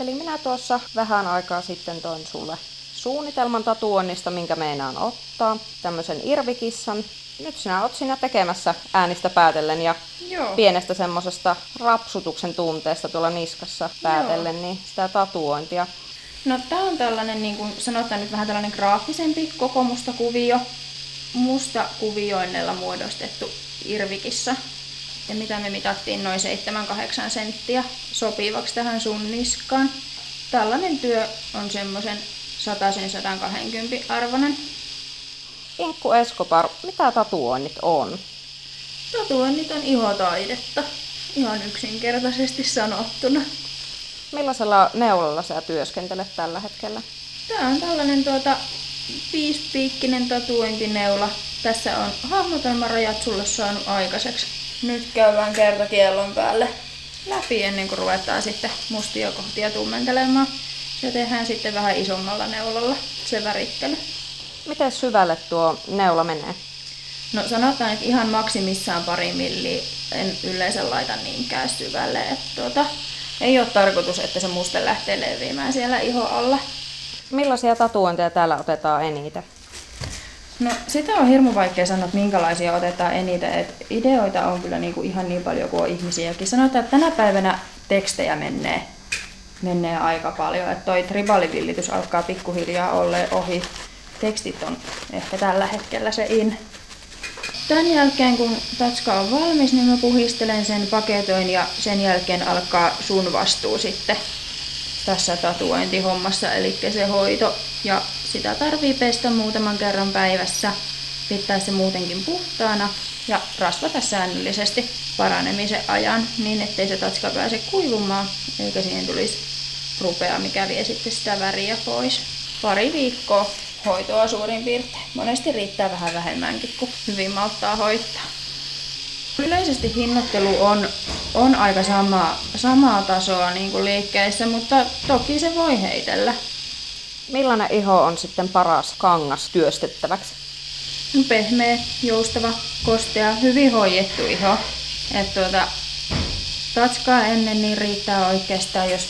Eli minä tuossa vähän aikaa sitten toin sulle suunnitelman tatuoinnista, minkä meinaan ottaa. Tämmöisen irvikissan. Nyt sinä oot siinä tekemässä äänistä päätellen ja Joo. pienestä semmosesta rapsutuksen tunteesta tuolla niskassa päätellen, Joo. niin sitä tatuointia. No tää on tällainen, niin kuin sanotaan nyt vähän tällainen graafisempi koko musta kuvio. Musta kuvioinnella muodostettu irvikissa. Ja mitä me mitattiin noin 7-8 senttiä sopivaksi tähän sun niskaan. Tällainen työ on semmoisen 100-120 arvoinen. Inkku Escobar, mitä tatuoinnit on? Tatuoinnit on ihotaidetta, ihan yksinkertaisesti sanottuna. Millaisella neulalla sä työskentelet tällä hetkellä? Tää on tällainen tuota viisipiikkinen tatuointineula. Tässä on hahmotelmarajat sulle saanut aikaiseksi. Nyt käydään kertakiellon päälle läpi ennen kuin ruvetaan sitten mustia kohtia tummentelemaan. Ja tehdään sitten vähän isommalla neulalla se värittely. Miten syvälle tuo neula menee? No sanotaan, että ihan maksimissaan pari milliä. En yleensä laita niinkään syvälle. Että tuota, ei ole tarkoitus, että se muste lähtee leviämään siellä iho alla. Millaisia tatuointeja täällä otetaan eniten? No sitä on hirmu vaikea sanoa, että minkälaisia otetaan eniten. Et ideoita on kyllä niinku ihan niin paljon kuin on ihmisiäkin. Sanotaan, että tänä päivänä tekstejä menee, menee aika paljon. Että toi tribalivillitys alkaa pikkuhiljaa olla ohi. Tekstit on ehkä tällä hetkellä se in. Tämän jälkeen kun tatska on valmis, niin mä puhistelen sen, paketoin ja sen jälkeen alkaa sun vastuu sitten tässä tatuointihommassa, eli se hoito. Ja sitä tarvii pestä muutaman kerran päivässä, pitää se muutenkin puhtaana ja rasvata säännöllisesti paranemisen ajan niin, ettei se tatska pääse kuivumaan eikä siihen tulisi rupea, mikä vie sitten sitä väriä pois. Pari viikkoa hoitoa suurin piirtein. Monesti riittää vähän vähemmänkin, kun hyvin malttaa hoitaa. Yleisesti hinnoittelu on, on aika sama, samaa tasoa niin kuin liikkeissä, mutta toki se voi heitellä. Millainen iho on sitten paras kangas työstettäväksi? Pehmeä, joustava, kostea, hyvin hoidettu iho. Et tuota, tatskaa ennen niin riittää oikeastaan, jos,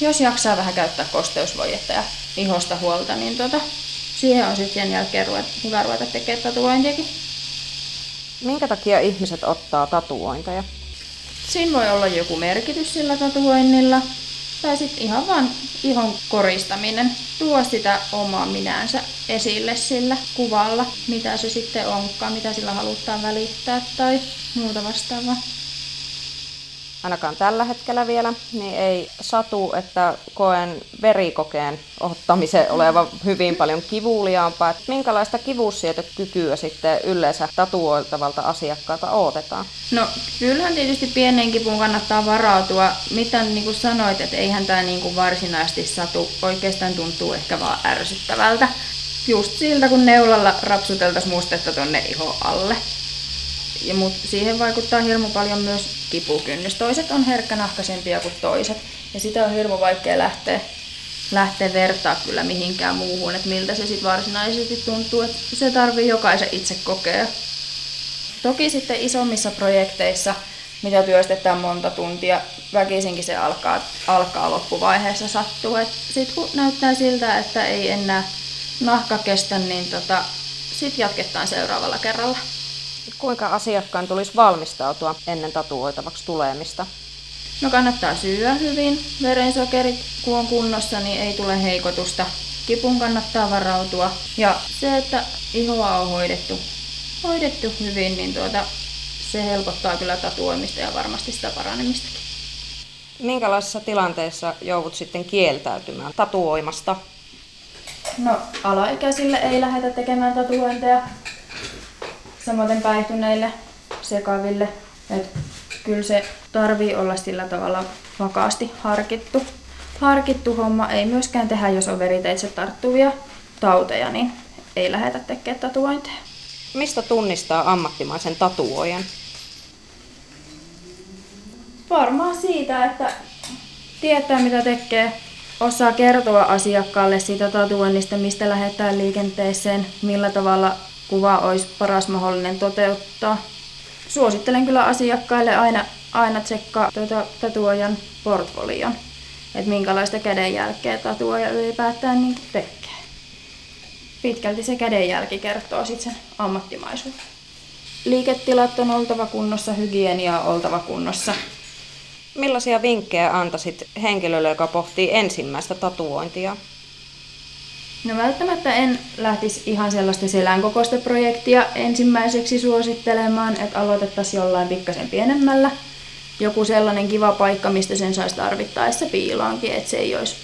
jos jaksaa vähän käyttää kosteusvoidetta ja ihosta huolta, niin tuota, siihen on sitten sen jälkeen ruveta, hyvä ruveta tekemään tatuointiakin. Minkä takia ihmiset ottaa tatuointeja? Siinä voi olla joku merkitys sillä tatuoinnilla. Tai sitten ihan vaan ihon koristaminen. Tuo sitä omaa minänsä esille sillä kuvalla, mitä se sitten onkaan, mitä sillä halutaan välittää tai muuta vastaavaa ainakaan tällä hetkellä vielä, niin ei satu, että koen verikokeen ottamisen olevan hyvin paljon kivuliaampaa. Että minkälaista kivussietokykyä sitten yleensä tatuoiltavalta asiakkaalta odotetaan? No kyllähän tietysti pienen kipuun kannattaa varautua. Mitä niin kuin sanoit, että eihän tämä niin kuin varsinaisesti satu. Oikeastaan tuntuu ehkä vaan ärsyttävältä. Just siltä, kun neulalla rapsuteltaisiin mustetta tonne iho alle. Ja mut siihen vaikuttaa hirmu paljon myös kipukynnys. Toiset on herkkänahkaisempia kuin toiset. Ja sitä on hirmu vaikea lähteä, lähteä vertaa kyllä mihinkään muuhun, että miltä se sitten varsinaisesti tuntuu. Että se tarvii jokaisen itse kokea. Toki sitten isommissa projekteissa, mitä työstetään monta tuntia, väkisinkin se alkaa, alkaa loppuvaiheessa sattua. Sitten kun näyttää siltä, että ei enää nahka kestä, niin tota, sitten jatketaan seuraavalla kerralla. Kuinka asiakkaan tulisi valmistautua ennen tatuoitavaksi tulemista? No kannattaa syödä hyvin. Verensokerit kun on kunnossa, niin ei tule heikotusta. Kipun kannattaa varautua. Ja se, että ihoa on hoidettu, hoidettu hyvin, niin tuota, se helpottaa kyllä tatuoimista ja varmasti sitä paranemistakin. Minkälaisessa tilanteessa joudut sitten kieltäytymään tatuoimasta? No, alaikäisille ei lähdetä tekemään tatuointeja samoin päihtyneille, sekaville. Et kyllä se tarvii olla sillä tavalla vakaasti harkittu. Harkittu homma ei myöskään tehdä, jos on veriteitse tarttuvia tauteja, niin ei lähdetä tekemään tatuointeja. Mistä tunnistaa ammattimaisen tatuoijan? Varmaan siitä, että tietää mitä tekee, osaa kertoa asiakkaalle siitä tatuoinnista, mistä lähdetään liikenteeseen, millä tavalla kuva olisi paras mahdollinen toteuttaa. Suosittelen kyllä asiakkaille aina, aina tsekkaa tuota tatuojan portfolion. että minkälaista kädenjälkeä tatuoja ylipäätään niin tekee. Pitkälti se kädenjälki kertoo sitten sen ammattimaisuuden. Liiketilat on oltava kunnossa, hygienia on oltava kunnossa. Millaisia vinkkejä antaisit henkilölle, joka pohtii ensimmäistä tatuointia? No välttämättä en lähtisi ihan sellaista selänkokoista projektia ensimmäiseksi suosittelemaan, että aloitettaisiin jollain pikkasen pienemmällä. Joku sellainen kiva paikka, mistä sen saisi tarvittaessa piiloonkin, että se ei olisi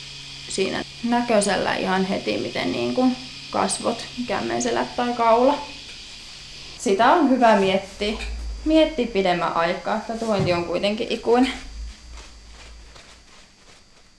siinä näköisellä ihan heti, miten niin kuin kasvot, kämmenselät tai kaula. Sitä on hyvä miettiä. Miettiä pidemmän aikaa. Tatuointi on kuitenkin ikuinen.